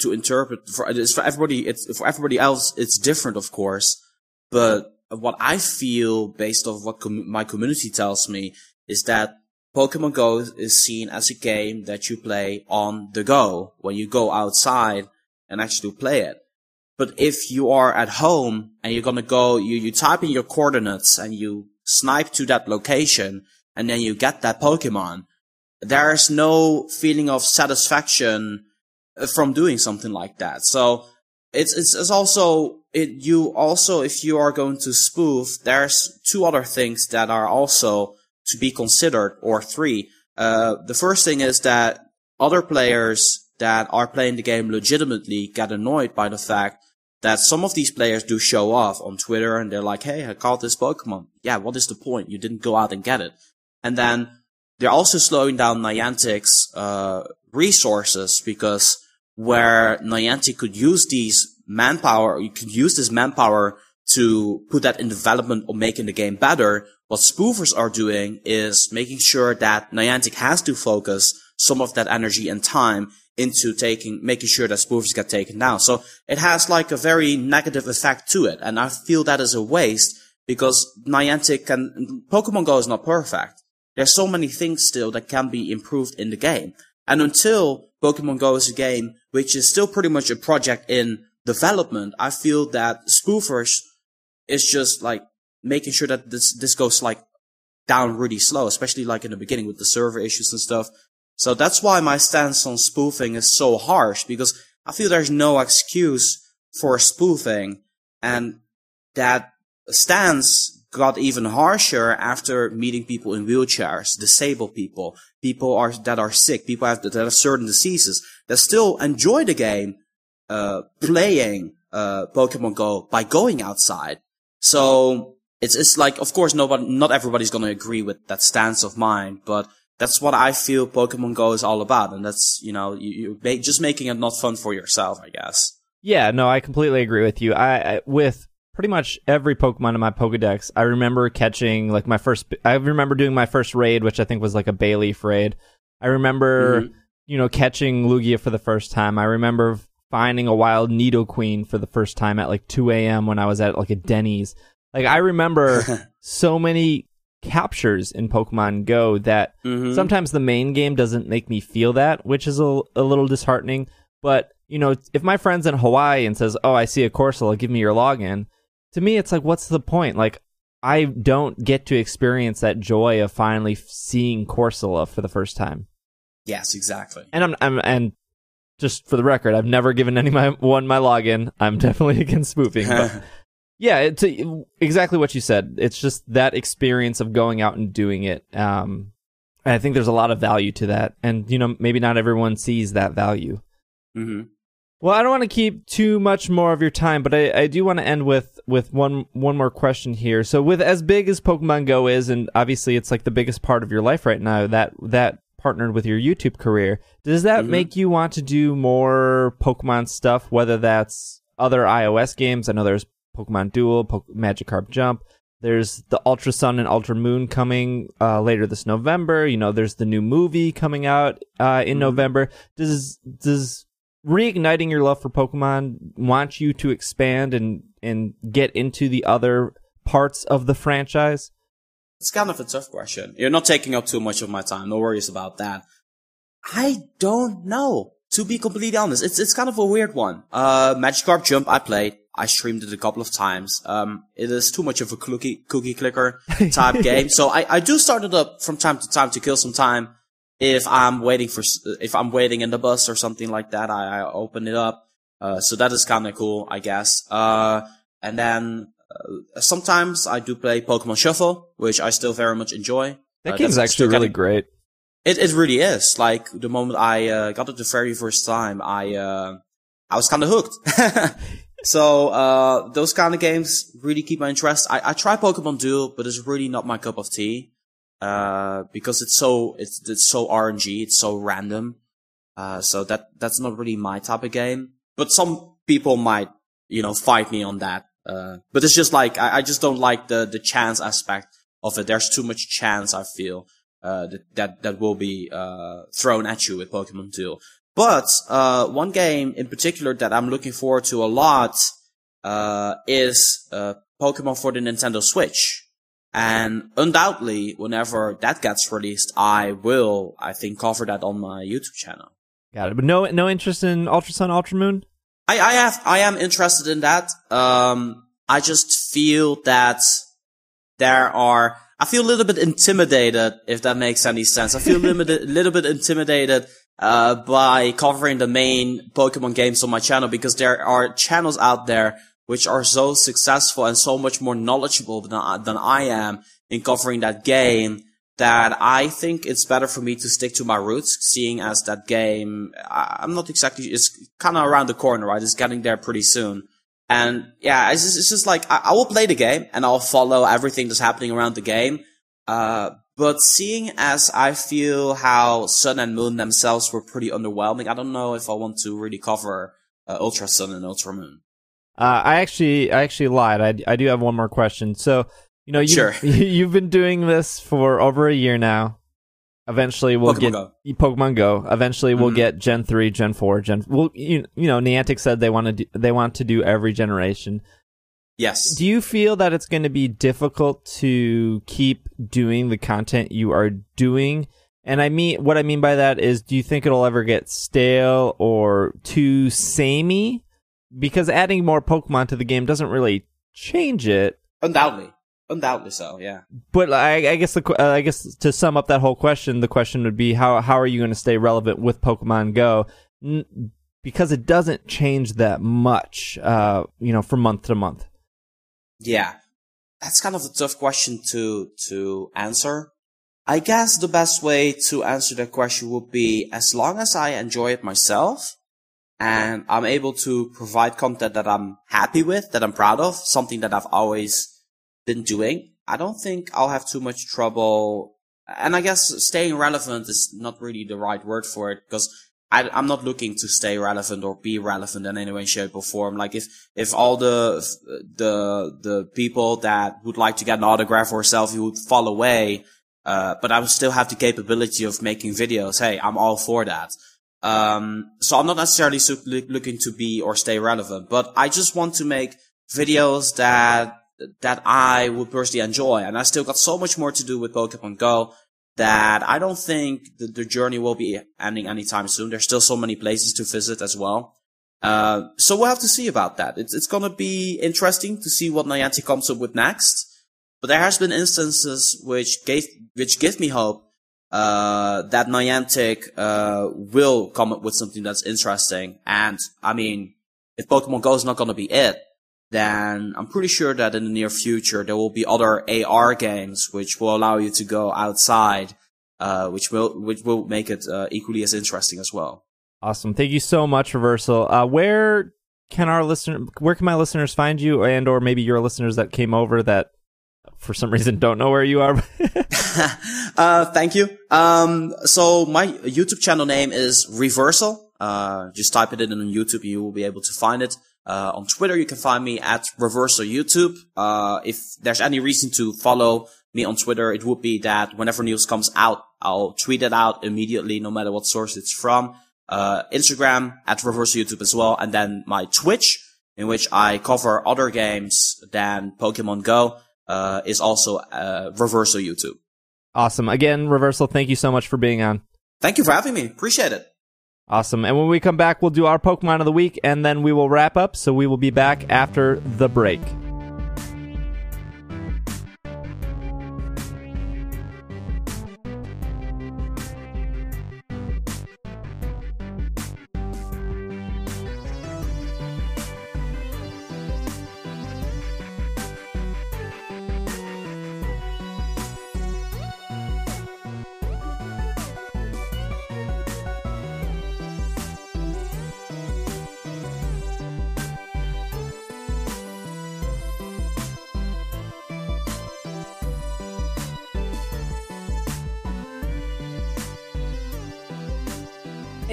to interpret for it's for everybody. It's for everybody else. It's different, of course. But what I feel, based off what com- my community tells me, is that Pokemon Go is seen as a game that you play on the go when you go outside and actually play it. But if you are at home and you're gonna go, you, you type in your coordinates and you snipe to that location and then you get that Pokemon, there's no feeling of satisfaction uh, from doing something like that. So it's, it's, it's also, it, you also, if you are going to spoof, there's two other things that are also to be considered or three. Uh, the first thing is that other players that are playing the game legitimately get annoyed by the fact that some of these players do show off on Twitter and they're like, Hey, I caught this Pokemon. Yeah. What is the point? You didn't go out and get it. And then they're also slowing down Niantic's, uh, resources because where Niantic could use these manpower, you could use this manpower to put that in development or making the game better. What spoofers are doing is making sure that Niantic has to focus some of that energy and time into taking, making sure that spoofers get taken down. So it has like a very negative effect to it. And I feel that is a waste because Niantic can, Pokemon Go is not perfect. There's so many things still that can be improved in the game. And until Pokemon Go is a game which is still pretty much a project in development, I feel that spoofers is just like making sure that this this goes like down really slow, especially like in the beginning with the server issues and stuff. So that's why my stance on spoofing is so harsh because I feel there's no excuse for spoofing and that stance got even harsher after meeting people in wheelchairs, disabled people, people are that are sick, people have that have certain diseases that still enjoy the game, uh, playing uh, Pokemon Go by going outside. So it's it's like, of course, nobody, not everybody's gonna agree with that stance of mine, but that's what I feel Pokemon Go is all about, and that's you know you, you just making it not fun for yourself, I guess. Yeah, no, I completely agree with you. I, I with pretty much every Pokemon in my Pokedex, I remember catching like my first. I remember doing my first raid, which I think was like a Bayleef raid. I remember, Mhm. you know, catching Lugia for the first time. I remember finding a wild Nidoqueen for the first time at like 2 a.m. when I was at like a Denny's. Like I remember [LAUGHS] so many captures in Pokemon Go that Mhm. sometimes the main game doesn't make me feel that, which is a, a little disheartening. But you know, if my friend's in Hawaii and says, "Oh, I see a Corsola, give me your login," to me, it's like, what's the point? Like, I don't get to experience that joy of finally seeing Corsola for the first time. Yes, exactly. And I'm, I'm and just for the record, I've never given anyone my login. I'm definitely [LAUGHS] against spoofing. But [LAUGHS] yeah, it's uh, exactly what you said. It's just that experience of going out and doing it. Um, and I think there's a lot of value to that. And you know, maybe not everyone sees that value. hmm Well, I don't want to keep too much more of your time, but I, I do want to end with, with one one more question here. So, with as big as Pokemon Go is, and obviously it's like the biggest part of your life right now, that that partnered with your YouTube career, does that Mhm. make you want to do more Pokemon stuff? Whether that's other iOS games, I know there's Pokemon Duel, po- Magikarp Jump. There's the Ultra Sun and Ultra Moon coming uh, later this November. You know, there's the new movie coming out uh, in Mhm. November. Does does reigniting your love for Pokemon want you to expand and and get into the other parts of the franchise? It's kind of a tough question. You're not taking up too much of my time. No worries about that. I don't know. To be completely honest, it's it's kind of a weird one. Uh, Magikarp Jump I played. I streamed it a couple of times. Um, it is too much of a cookie cookie clicker [LAUGHS] type game. So I, I do start it up from time to time to kill some time. If I'm waiting for if I'm waiting in the bus or something like that, I, I open it up. Uh, so that is kind of cool, I guess. Uh, and then uh, sometimes I do play Pokemon Shuffle, which I still very much enjoy. That Uh, game's that's actually really getting- great. It it really is. Like the moment I uh, got it the very first time, I uh, I was kind of hooked. [LAUGHS] so uh, those kind of games really keep my interest. I, I try Pokemon Duel, but it's really not my cup of tea uh, because it's so it's it's so RNG, it's so random. Uh, so that that's not really my type of game. But some people might you know fight me on that. Uh, but it's just like I, I just don't like the the chance aspect of it. There's too much chance. I feel uh, that, that, that will be, uh, thrown at you with Pokemon Duel. But, uh, one game in particular that I'm looking forward to a lot, uh, is, uh, Pokemon for the Nintendo Switch. And undoubtedly, whenever that gets released, I will, I think, cover that on my YouTube channel. Got it. But no no interest in Ultra Sun, Ultra Moon? I, I have, I am interested in that. Um, I just feel that there are, I feel a little bit intimidated, if that makes any sense. I feel a little bit, [LAUGHS] little bit intimidated, uh, by covering the main Pokemon games on my channel because there are channels out there which are so successful and so much more knowledgeable than I, than I am in covering that game that I think it's better for me to stick to my roots, seeing as that game, I'm not exactly, it's kind of around the corner, right? It's getting there pretty soon. And yeah, it's just, it's just like, I, I will play the game and I'll follow everything that's happening around the game. Uh, but seeing as I feel how Sun and Moon themselves were pretty underwhelming, I don't know if I want to really cover uh, Ultra Sun and Ultra Moon. Uh, I actually, I actually lied. I, I do have one more question. So, you know, you, Sure. [LAUGHS] you've been doing this for over a year now. Eventually, we'll Pokemon get Go. Pokemon Go. Eventually, we'll Mhm. get Gen three, Gen four, Gen. Well, you, you know, Niantic said they want to do, they want to do every generation. Yes. Do you feel that it's going to be difficult to keep doing the content you are doing? And I mean, what I mean by that is, do you think it'll ever get stale or too samey? Because adding more Pokemon to the game doesn't really change it. Undoubtedly. Undoubtedly so, yeah. But I, I guess the, uh, I guess to sum up that whole question, the question would be how how are you going to stay relevant with Pokemon Go? N- because it doesn't change that much, uh, you know, from month to month. Yeah. That's kind of a tough question to, to answer. I guess the best way to answer that question would be as long as I enjoy it myself and I'm able to provide content that I'm happy with, that I'm proud of, something that I've always been doing, I don't think I'll have too much trouble. And I guess staying relevant is not really the right word for it because I, I'm not looking to stay relevant or be relevant in any way, shape, or form. Like if if all the the the people that would like to get an autograph or a selfie would fall away, uh, but I would still have the capability of making videos. Hey, I'm all for that. Um, so I'm not necessarily looking to be or stay relevant, but I just want to make videos that that I would personally enjoy. And I still got so much more to do with Pokemon Go that I don't think the, journey will be ending anytime soon. There's still so many places to visit as well. Uh, so we'll have to see about that. It's, it's gonna be interesting to see what Niantic comes up with next. But there has been instances which gave, which give me hope, uh, that Niantic, uh, will come up with something that's interesting. And I mean, if Pokemon Go is not gonna be it, then I'm pretty sure that in the near future there will be other AR games which will allow you to go outside, uh, which will which will make it uh, equally as interesting as well. Awesome. Thank you so much, Reversal. Uh, where can our listener, where can my listeners find you, and or maybe your listeners that came over that for some reason don't know where you are? [LAUGHS] [LAUGHS] uh, thank you. Um, so my YouTube channel name is Reversal. Uh, just type it in on YouTube, you will be able to find it. Uh, on Twitter, you can find me at Reversal YouTube. Uh, if there's any reason to follow me on Twitter, it would be that whenever news comes out, I'll tweet it out immediately, no matter what source it's from. Uh, Instagram at Reversal YouTube as well, and then my Twitch, in which I cover other games than Pokemon Go, uh, is also uh, Reversal YouTube. awesome. Again, Reversal, thank you so much for being on. Thank you for having me. Appreciate it. Awesome. And when we come back, we'll do our Pokemon of the week, and then we will wrap up. So we will be back after the break.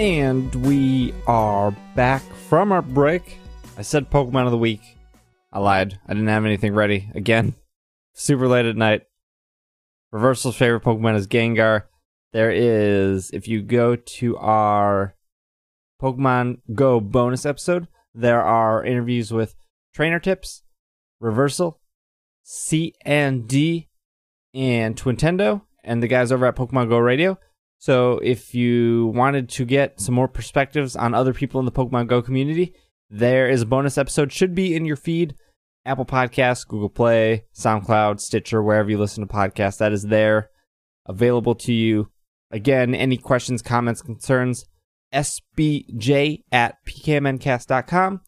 And we are back from our break. I said Pokemon of the week. I lied. I didn't have anything ready. Again, super late at night. Reversal's favorite Pokemon is Gengar. There is, if you go to our Pokemon Go bonus episode, there are interviews with Trainer Tips, Reversal, C and D, and Twintendo, and the guys over at Pokemon Go Radio. So if you wanted to get some more perspectives on other people in the Pokemon Go community, there is a bonus episode should be in your feed. Apple Podcasts, Google Play, SoundCloud, Stitcher, wherever you listen to podcasts, that is there available to you. Again, any questions, comments, concerns, sbj at pkmncast.com.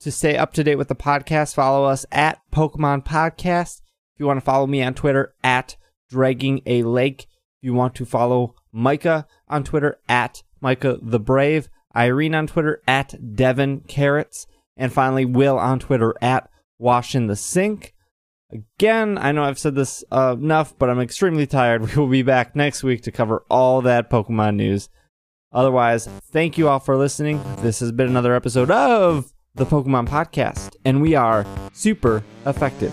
To stay up to date with the podcast, follow us at Pokemon Podcast. If you want to follow me on Twitter, at Dragging a Lake. If you want to follow Micah on Twitter, at Micah the Brave. Irene on Twitter, at Devin Carrots. And finally, Will on Twitter, at Wash in the Sink. Again, I know I've said this uh, enough, but I'm extremely tired. [LAUGHS] We will be back next week to cover all that Pokemon news. Otherwise, thank you all for listening. This has been another episode of the Pokemon Podcast, and we are super effective.